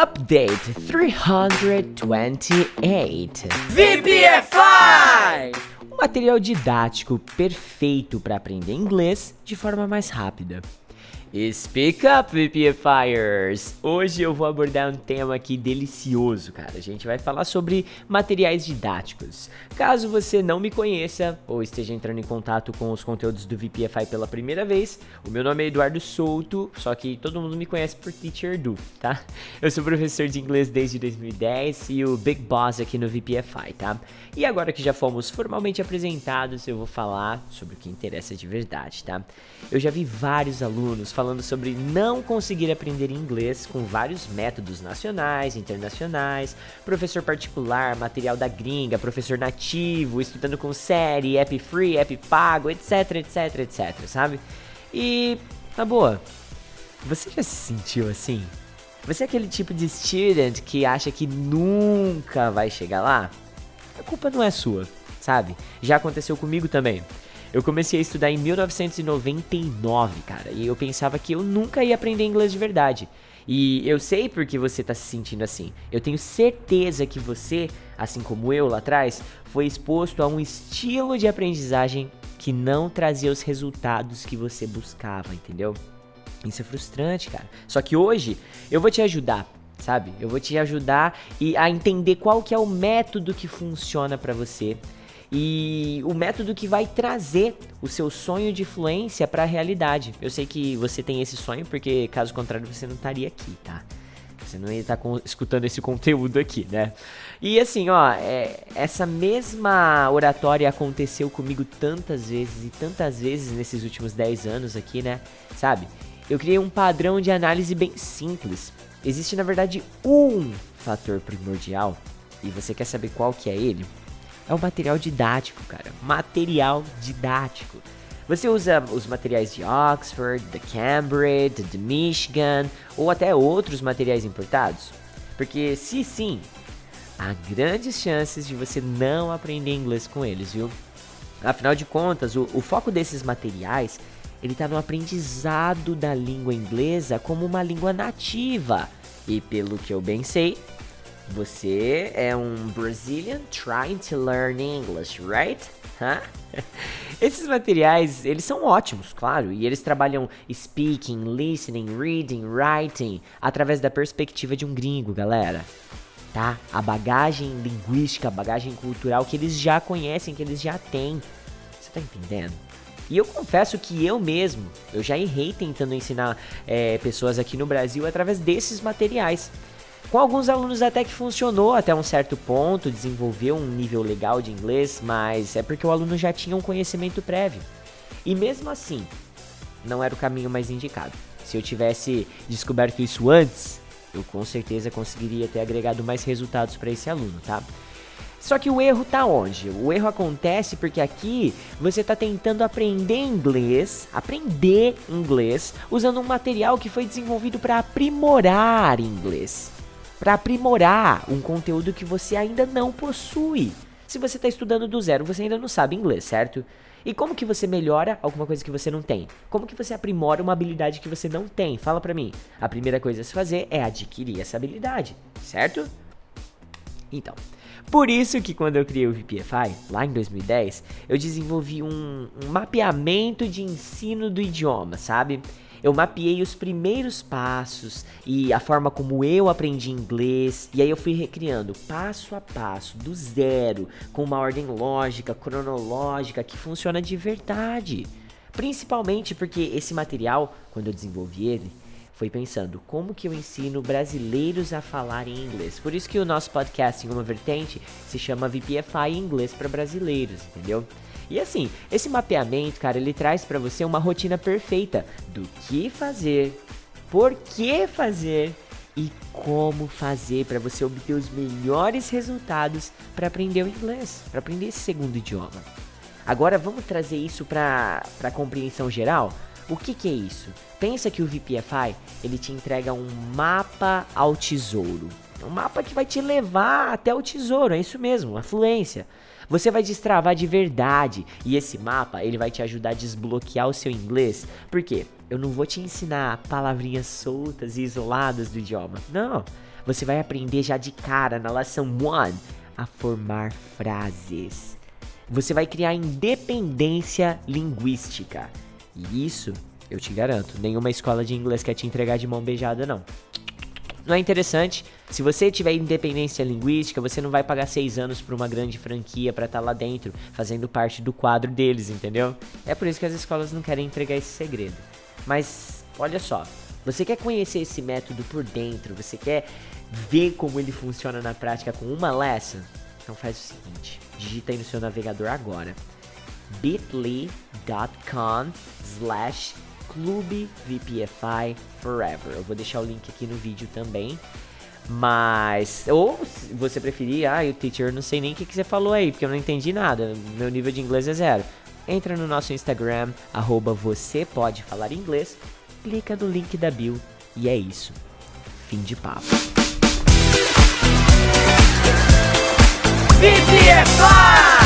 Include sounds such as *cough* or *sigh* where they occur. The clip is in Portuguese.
Update 328 VPFI! Um material didático perfeito para aprender inglês de forma mais rápida. Speak Up, VPFires! Hoje eu vou abordar um tema aqui delicioso, cara. A gente vai falar sobre materiais didáticos. Caso você não me conheça ou esteja entrando em contato com os conteúdos do VPFI pela primeira vez, o meu nome é Eduardo Souto, só que todo mundo me conhece por Teacher Do, tá? Eu sou professor de inglês desde 2010 e o Big Boss aqui no VPFI, tá? E agora que já fomos formalmente apresentados, eu vou falar sobre o que interessa de verdade, tá? Eu já vi vários alunos falando sobre não conseguir aprender inglês com vários métodos nacionais, internacionais, professor particular, material da gringa, professor nativo, estudando com série, app free, app pago, etc, etc, etc, sabe? E, na boa, você já se sentiu assim? Você é aquele tipo de student que acha que nunca vai chegar lá? A culpa não é sua, sabe? Já aconteceu comigo também. Eu comecei a estudar em 1999, cara, e eu pensava que eu nunca ia aprender inglês de verdade. E eu sei porque você está se sentindo assim. Eu tenho certeza que você, assim como eu lá atrás, foi exposto a um estilo de aprendizagem que não trazia os resultados que você buscava, entendeu? Isso é frustrante, cara. Só que hoje eu vou te ajudar, sabe? Eu vou te ajudar e a entender qual que é o método que funciona para você e o método que vai trazer o seu sonho de fluência para a realidade. Eu sei que você tem esse sonho porque caso contrário você não estaria aqui, tá? Você não ia estar tá escutando esse conteúdo aqui, né? E assim, ó, é, essa mesma oratória aconteceu comigo tantas vezes e tantas vezes nesses últimos 10 anos aqui, né? Sabe? Eu criei um padrão de análise bem simples. Existe na verdade um fator primordial e você quer saber qual que é ele? É o material didático, cara. Material didático. Você usa os materiais de Oxford, de Cambridge, de Michigan ou até outros materiais importados? Porque se sim, há grandes chances de você não aprender inglês com eles, viu? Afinal de contas, o, o foco desses materiais ele está no aprendizado da língua inglesa como uma língua nativa. E pelo que eu bem sei, você é um Brazilian trying to learn English, right? Huh? *laughs* Esses materiais, eles são ótimos, claro, e eles trabalham speaking, listening, reading, writing através da perspectiva de um gringo, galera. Tá? A bagagem linguística, a bagagem cultural que eles já conhecem, que eles já têm. Você tá entendendo? E eu confesso que eu mesmo, eu já errei tentando ensinar é, pessoas aqui no Brasil através desses materiais. Com alguns alunos até que funcionou até um certo ponto, desenvolveu um nível legal de inglês, mas é porque o aluno já tinha um conhecimento prévio. E mesmo assim, não era o caminho mais indicado. Se eu tivesse descoberto isso antes, eu com certeza conseguiria ter agregado mais resultados para esse aluno, tá? Só que o erro tá onde? O erro acontece porque aqui você está tentando aprender inglês, aprender inglês, usando um material que foi desenvolvido para aprimorar inglês para aprimorar um conteúdo que você ainda não possui. Se você está estudando do zero, você ainda não sabe inglês, certo? E como que você melhora alguma coisa que você não tem? Como que você aprimora uma habilidade que você não tem? Fala pra mim. A primeira coisa a se fazer é adquirir essa habilidade, certo? Então, por isso que quando eu criei o VPFI, lá em 2010, eu desenvolvi um, um mapeamento de ensino do idioma, sabe? Eu mapeei os primeiros passos e a forma como eu aprendi inglês, e aí eu fui recriando passo a passo, do zero, com uma ordem lógica, cronológica que funciona de verdade. Principalmente porque esse material, quando eu desenvolvi ele, foi pensando como que eu ensino brasileiros a falar em inglês. Por isso que o nosso podcast em uma vertente se chama VPFI Inglês para Brasileiros, entendeu? E assim, esse mapeamento, cara, ele traz para você uma rotina perfeita do que fazer, por que fazer e como fazer para você obter os melhores resultados para aprender o inglês, para aprender esse segundo idioma. Agora vamos trazer isso para a compreensão geral? O que, que é isso? Pensa que o VPFI ele te entrega um mapa ao tesouro. Um mapa que vai te levar até o tesouro, é isso mesmo, a fluência. Você vai destravar de verdade. E esse mapa, ele vai te ajudar a desbloquear o seu inglês. Por quê? Eu não vou te ensinar palavrinhas soltas e isoladas do idioma. Não. Você vai aprender já de cara na lição 1 a formar frases. Você vai criar independência linguística. E isso, eu te garanto, nenhuma escola de inglês quer te entregar de mão beijada, não. Não é interessante? Se você tiver independência linguística, você não vai pagar seis anos para uma grande franquia para estar tá lá dentro, fazendo parte do quadro deles, entendeu? É por isso que as escolas não querem entregar esse segredo. Mas olha só, você quer conhecer esse método por dentro? Você quer ver como ele funciona na prática com uma lesson? Então faz o seguinte, digita aí no seu navegador agora bit.ly.com slash clubevpfi forever. Eu vou deixar o link aqui no vídeo também. Mas, ou você preferir, ah, o teacher, não sei nem o que, que você falou aí, porque eu não entendi nada. Meu nível de inglês é zero. Entra no nosso Instagram, arroba você pode falar inglês, clica no link da bio e é isso. Fim de papo. VPFI!